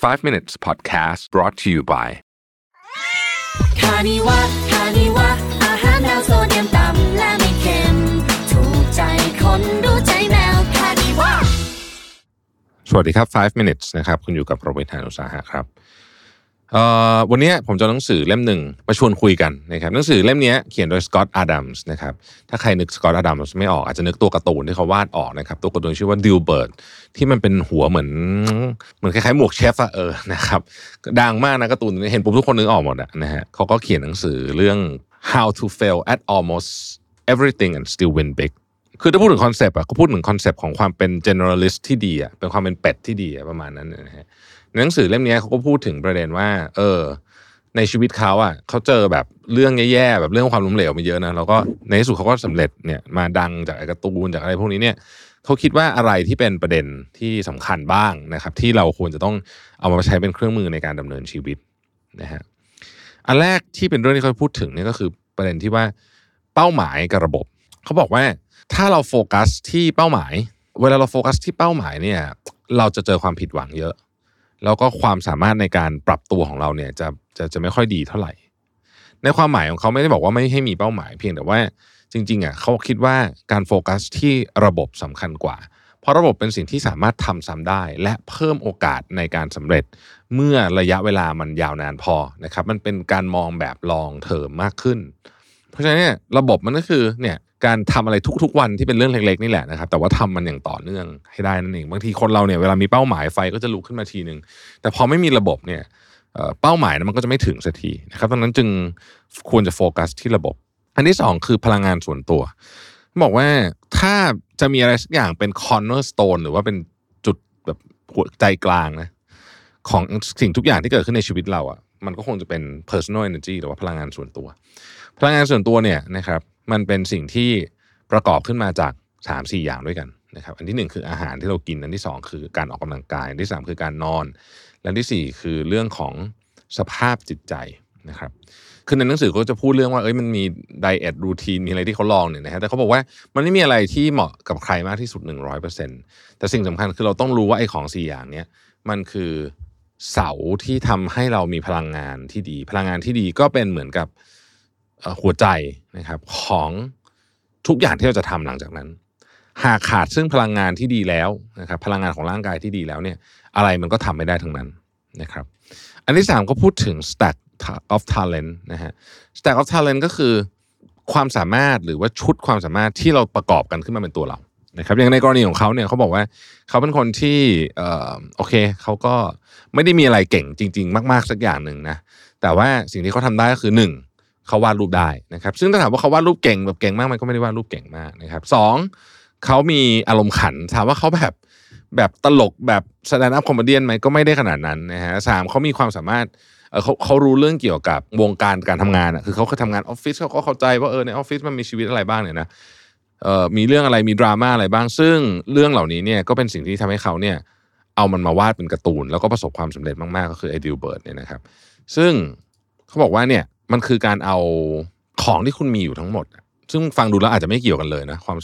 5 minutes podcast brought to you by คานิวะคานิวะอาหารแนวโซเดียมต่ำและไม่เค็ม ถูกใจคนรู้ใจแมวคานิวะสวัสดีครับ 5 minutes นะครับ คุณอยู่กับโรเบิร์ตฮานุสาหะครับเอ่อ วันนี้ผมจะหนังสือเล่มหนึ่งมาชวนคุยกันนะครับหนังสือเล่มนี้เขียนโดยสกอตต์อาดัมส์นะครับถ้าใครนึกสกอตต์อาดัมส์ไม่ออกอาจจะนึกตัวการ์ตูนที่เขาวาดออกนะครับตัวการ์ตูนชื่อว่า Dilbertที่มันเป็นหัวเหมือนเหมือนคล้ายๆหมวกเชฟอะเออนะครับดังมากนะการ์ตูนนี้เห็นปุ๊บทุกคนนึกออกหมดอะนะฮะเขาก็เขียนหนังสือเรื่อง how to fail at almost everything and still win big คือถ้าพูดถึงคอนเซปต์อะเขาพูดถึงคอนเซปต์ของความเป็น generalist ที่ดีอะเป็นความเป็นเป็ดที่ดีอะประมาณนั้นนะฮะในหนังสือเล่มนี้เขาก็พูดถึงประเด็นว่า เออ ในชีวิตเขาอะเขาเจอแบบเรื่องแย่ๆแบบเรื่องความล้มเหลวมาเยอะนะแล้วก็ในที่สุดเขาก็สำเร็จเนี่ยมาดังจากไอ้การ์ตูนจากอะไรพวกนี้เนี่ยเขาคิดว่าอะไรที่เป็นประเด็นที่สำคัญบ้างนะครับ ที่เราควรจะต้องเอามาใช้เป็นเครื่องมือในการดำเนินชีวิตนะฮะอันแรกที่เป็นเรื่องที่เขาพูดถึงเนี่ยก็คือประเด็นที่ว่าเป้าหมายกับระบบ เขาบอกว่าถ้าเราโฟกัสที่เป้าหมาย เวลาเราโฟกัสที่เป้าหมายเนี่ย เราจะเจอความผิดหวังเยอะ แล้วก็ความสามารถในการปรับตัวของเราเนี่ยจะจะจะไม่ค่อยดีเท่าไหร่ ในความหมายของเขาไม่ได้บอกว่าไม่ให้มีเป้าหมาย เพียงแต่ว่าจริงๆอะเขาคิดว่าการโฟกัสที่ระบบสำคัญกว่า เพราะระบบเป็นสิ่งที่สามารถทำซ้ำได้ และเพิ่มโอกาสในการสำเร็จ เมื่อระยะเวลามันยาวนานพอนะครับ มันเป็นการมองแบบลองเทอมมากขึ้น เพราะฉะนั้นเนี่ยระบบมันก็คือเนี่ย การทำอะไรทุก ๆ วันที่เป็นเรื่องเล็ก ๆ นี่แหละนะครับ แต่ว่าทำมันอย่างต่อเนื่องให้ได้นั่นเองบางทีคนเราเนี่ยเวลามีเป้าหมายไฟก็จะลุกขึ้นมาทีหนึ่งแต่พอไม่มีระบบเนี่ยเป้าหมายนั้นมันก็จะไม่ถึงสักทีนะครับดังนั้นจึงควรจะโฟกัสที่ระบบ อันที่สองคือพลังงานส่วนตัว บอกว่าถ้าจะมีอะไรสักอย่างเป็น cornerstone หรือว่าเป็นจุดแบบหัวใจกลางนะของสิ่งทุกอย่างที่เกิดขึ้นในชีวิตเราอะมันก็คงจะเป็น personal energy หรือว่าพลังงานส่วนตัว พลังงานส่วนตัวเนี่ยนะครับ มันเป็นสิ่งที่ประกอบขึ้นมาจาก3ามสี่อย่างด้วยกันนะครับ อันที่หนึ่งคืออาหารที่เรากิน อันที่สองคือการออกกำลังกาย อันที่สามคือการนอน และอันที่สี่คือเรื่องของสภาพจิตใจนะครับ คือในหนังสือเขาจะพูดเรื่องว่าเอ้ยมันมีไดเอทรูทีนมีอะไรที่เขาลองเนี่ยนะฮะ แต่เขาบอกว่ามันไม่มีอะไรที่เหมาะกับใครมากที่สุด 100%แต่สิ่งสำคัญคือเราต้องรู้ว่าไอ้ของสี่อย่างเนี้ยมันคือเสาที่ทำให้เรามีพลังงานที่ดี พลังงานที่ดีก็เป็นเหมือนกับ หัวใจนะครับของทุกอย่างที่เราจะทำหลังจากนั้น หากขาดซึ่งพลังงานที่ดีแล้วนะครับพลังงานของร่างกายที่ดีแล้วเนี่ยอะไรมันก็ทำไม่ได้ทั้งนั้นนะครับอันที่สามก็พูดถึง stack of talent นะฮะ stack of talent ก็คือความสามารถหรือว่าชุดความสามารถที่เราประกอบกันขึ้นมาเป็นตัวเรานะครับอย่างในกรณีของเขาเนี่ยเขาบอกว่าเขาเป็นคนที่โอเคเขาก็ไม่ได้มีอะไรเก่งจริง ๆ มาก ๆ สักอย่างหนึ่งนะแต่ว่าสิ่งที่เขาทำได้ก็คือหนึ่ง เขาวาดรูปได้นะครับ ซึ่งถ้าถามว่าเขาวาดรูปเก่งแบบเก่งมากมันก็ไม่ได้วาดรูปเก่งมากนะครับสองเขามีอารมณ์ขัน ถามว่าเขาแบบแบบตลกแบบ stand-up comedy ไหมก็ไม่ได้ขนาดนั้นนะฮะสามเขามีความสามารถเออเขาเขารู้เรื่องเกี่ยวกับวงการการทำงานอะคือเขาเคยทำงานออฟฟิศเขาก็เข้าใจว่าเออในออฟฟิศมันมีชีวิตอะไรบ้างเนี่ยนะเอ่อมีเรื่องอะไรมีดราม่าอะไรบ้าง ซึ่งเรื่องเหล่านี้เนี่ยก็เป็นสิ่งที่ทำให้เขาเนี่ยเอามันมาวาดเป็นการ์ตูน แล้วก็ประสบความสำเร็จมากๆ ก็คือไอ้ Dilbert เนี่ยนะครับ ซึ่งเขาบอกว่าเนี่ย มันคือการเอาของที่คุณมีอยู่ทั้งหมด ซึ่งฟังดูแล้วอาจจะไม่เกี่ยวกันเลยนะความ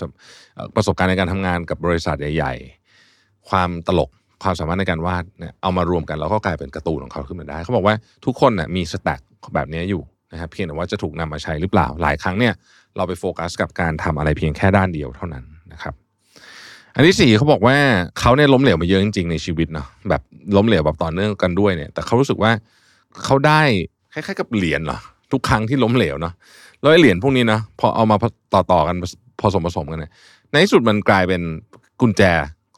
ประสบการณ์ในการทำงานกับบริษัทใหญ่ ๆ ความตลกความสามารถในการวาดเนี่ยเอามารวมกันแล้วก็กลายเป็นการ์ตูนของเขาขึ้นมาได้ เขาบอกว่าทุกคนน่ะมีสแต็กแบบนี้อยู่นะครับเพียงแต่ว่าจะถูกนำมาใช้หรือเปล่าหลายครั้งเนี่ยเราไปโฟกัสกับการทำอะไรเพียงแค่ด้านเดียวเท่านั้นนะครับ อันที่สี่เขาบอกว่าเขาเนี่ยล้มเหลวมาเยอะจริงๆในชีวิตเนาะแบบล้มเหลวแบบต่อเนื่องกันด้วยเนี่ย แต่เขารู้สึกว่าเขาได้คล้ายๆกับเหรียญเหรอ ทุกครั้งที่ล้มเหลวเนาะแล้วไอ้เหรียญพวกนี้นะพอเอามาต่อๆกันผสมผสมกันเนี่ยในที่สุดมันกลายเป็นกุญแจ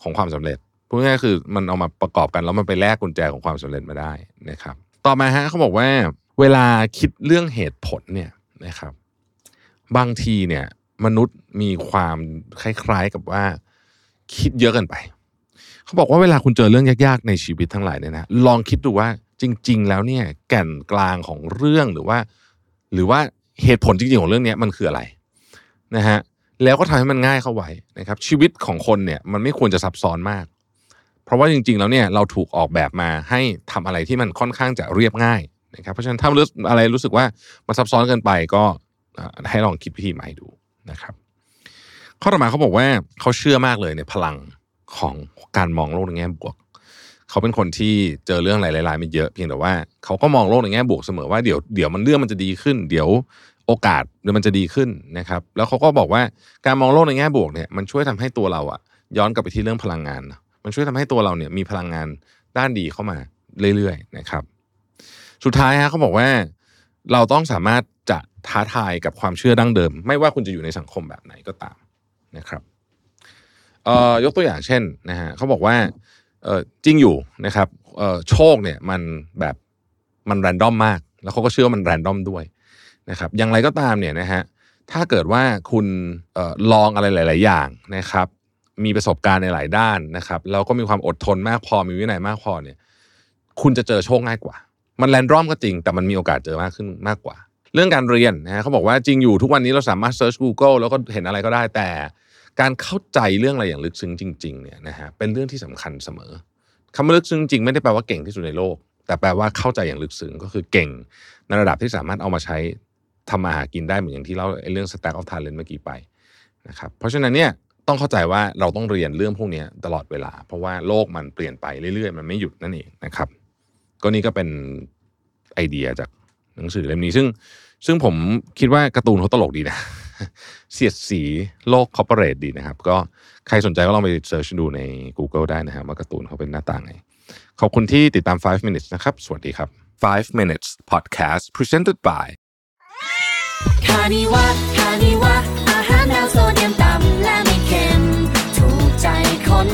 ของความสำเร็จพูดง่ายคือมันเอามาประกอบกันแล้วมันไปแลกกุญแจของความสำเร็จมาได้นะครับ ต่อมาฮะเขาบอกว่า เวลาคิดเรื่องเหตุผลเนี่ยนะครับ บางทีเนี่ย มนุษย์มีความคล้ายๆกับว่า คิดเยอะเกินไป เขาบอกว่าเวลาคุณเจอเรื่องยากๆในชีวิตทั้งหลายเนี่ยนะลองคิดดูว่า จริง ๆ แล้วเนี่ยแก่นกลางของเรื่องหรือว่า หรือว่าเหตุผลจริง ๆ ของเรื่องนี้มันคืออะไรนะฮะแล้วก็ทำให้มันง่ายเข้าไว้นะครับ ชีวิตของคนเนี่ยมันไม่ควรจะซับซ้อนมาก เพราะว่าจริง ๆ แล้วเนี่ยเราถูกออกแบบมาให้ทำอะไรที่มันค่อนข้างจะเรียบง่ายนะครับ เพราะฉะนั้นถ้ารู้อะไรรู้สึกว่ามันซับซ้อนเกินไปก็ให้ลองคิดวิธีใหม่ดูนะครับ ข้อต่อมาเขาบอกว่าเขาเชื่อมากเลยในพลังของการมองโลกในแง่บวก เขาเป็นคนที่เจอเรื่องหลายๆมาเยอะเพียงแต่ว่าเขาก็มองโลกในแง่บวกเสมอว่าเดี๋ยวเดี๋ยวมันเรื่องมันจะดีขึ้น เดี๋ยวโอกาสเดี๋ยวมันจะดีขึ้นนะครับ แล้วเขาก็บอกว่าการมองโลกในแง่บวกเนี่ยมันช่วยทำให้ตัวเราอะย้อนกลับไปที่เรื่องพลังงาน มันช่วยทำให้ตัวเราเนี่ยมีพลังงานด้านดีเข้ามาเรื่อยๆนะครับ สุดท้ายฮะเขาบอกว่าเราต้องสามารถจะท้าทายกับความเชื่อดั้งเดิม ไม่ว่าคุณจะอยู่ในสังคมแบบไหนก็ตามนะครับยกตัวอย่างเช่นนะฮะเขาบอกว่า จริงอยู่นะครับโชคเนี่ยมันแบบมันแรนดอมมาก แล้วเขาก็เชื่อว่ามันแรนดอมด้วยนะครับอย่างไรก็ตามเนี่ยนะฮะถ้าเกิดว่าคุณออลองอะไรหลาย ๆ อย่างนะครับ มีประสบการณ์ในหลายด้านนะครับแล้วก็มีความอดทนมากพอมีวินัยมากพอเนี่ยคุณจะเจอโชคง่ายกว่า มันแรนดอมก็จริง แต่มันมีโอกาสเจอมากขึ้นมากกว่า เรื่องการเรียนนะฮะเขาบอกว่าจริงอยู่ทุกวันนี้เราสามารถเซิร์ช Google แล้วก็เห็นอะไรก็ได้แต่ การเข้าใจเรื่องอะไรอย่างลึกซึ้งจริงๆเนี่ยนะฮะเป็นเรื่องที่สำคัญเสมอคำว่าลึกซึ้งจริงไม่ได้แปลว่าเก่งที่สุดในโลก แต่แปลว่าเข้าใจอย่างลึกซึ้งก็คือเก่งในระดับที่สามารถเอามาใช้ทำมาหากินได้เหมือนอย่างที่เล่าเรื่อง stack of talent เมื่อกี้ไปนะครับเพราะฉะนั้นเนี่ยต้องเข้าใจว่าเราต้องเรียนเรื่องพวกนี้ตลอดเวลา เพราะว่าโลกมันเปลี่ยนไปเรื่อยๆ มันไม่หยุดนั่นเองนะครับ ก็นี่ก็เป็นไอเดียจากหนังสือเล่มนี้ซึ่งซึ่งผมคิดว่าการ์ตูนเขาตลกดีนะ เสียดสีโลก corporate ดีนะครับ ก็ใครสนใจก็ลองไปเสิร์ชดูใน Google ได้นะฮะว่าการ์ตูนเขาเป็นหน้าตายังไงขอบคุณที่ติดตาม 5 minutes นะครับ สวัสดีครับ 5 minutes podcast presented by คานิวะคานิวะอาหารแนวโซเดียมต่ำและไม่เค็มถูกใจคน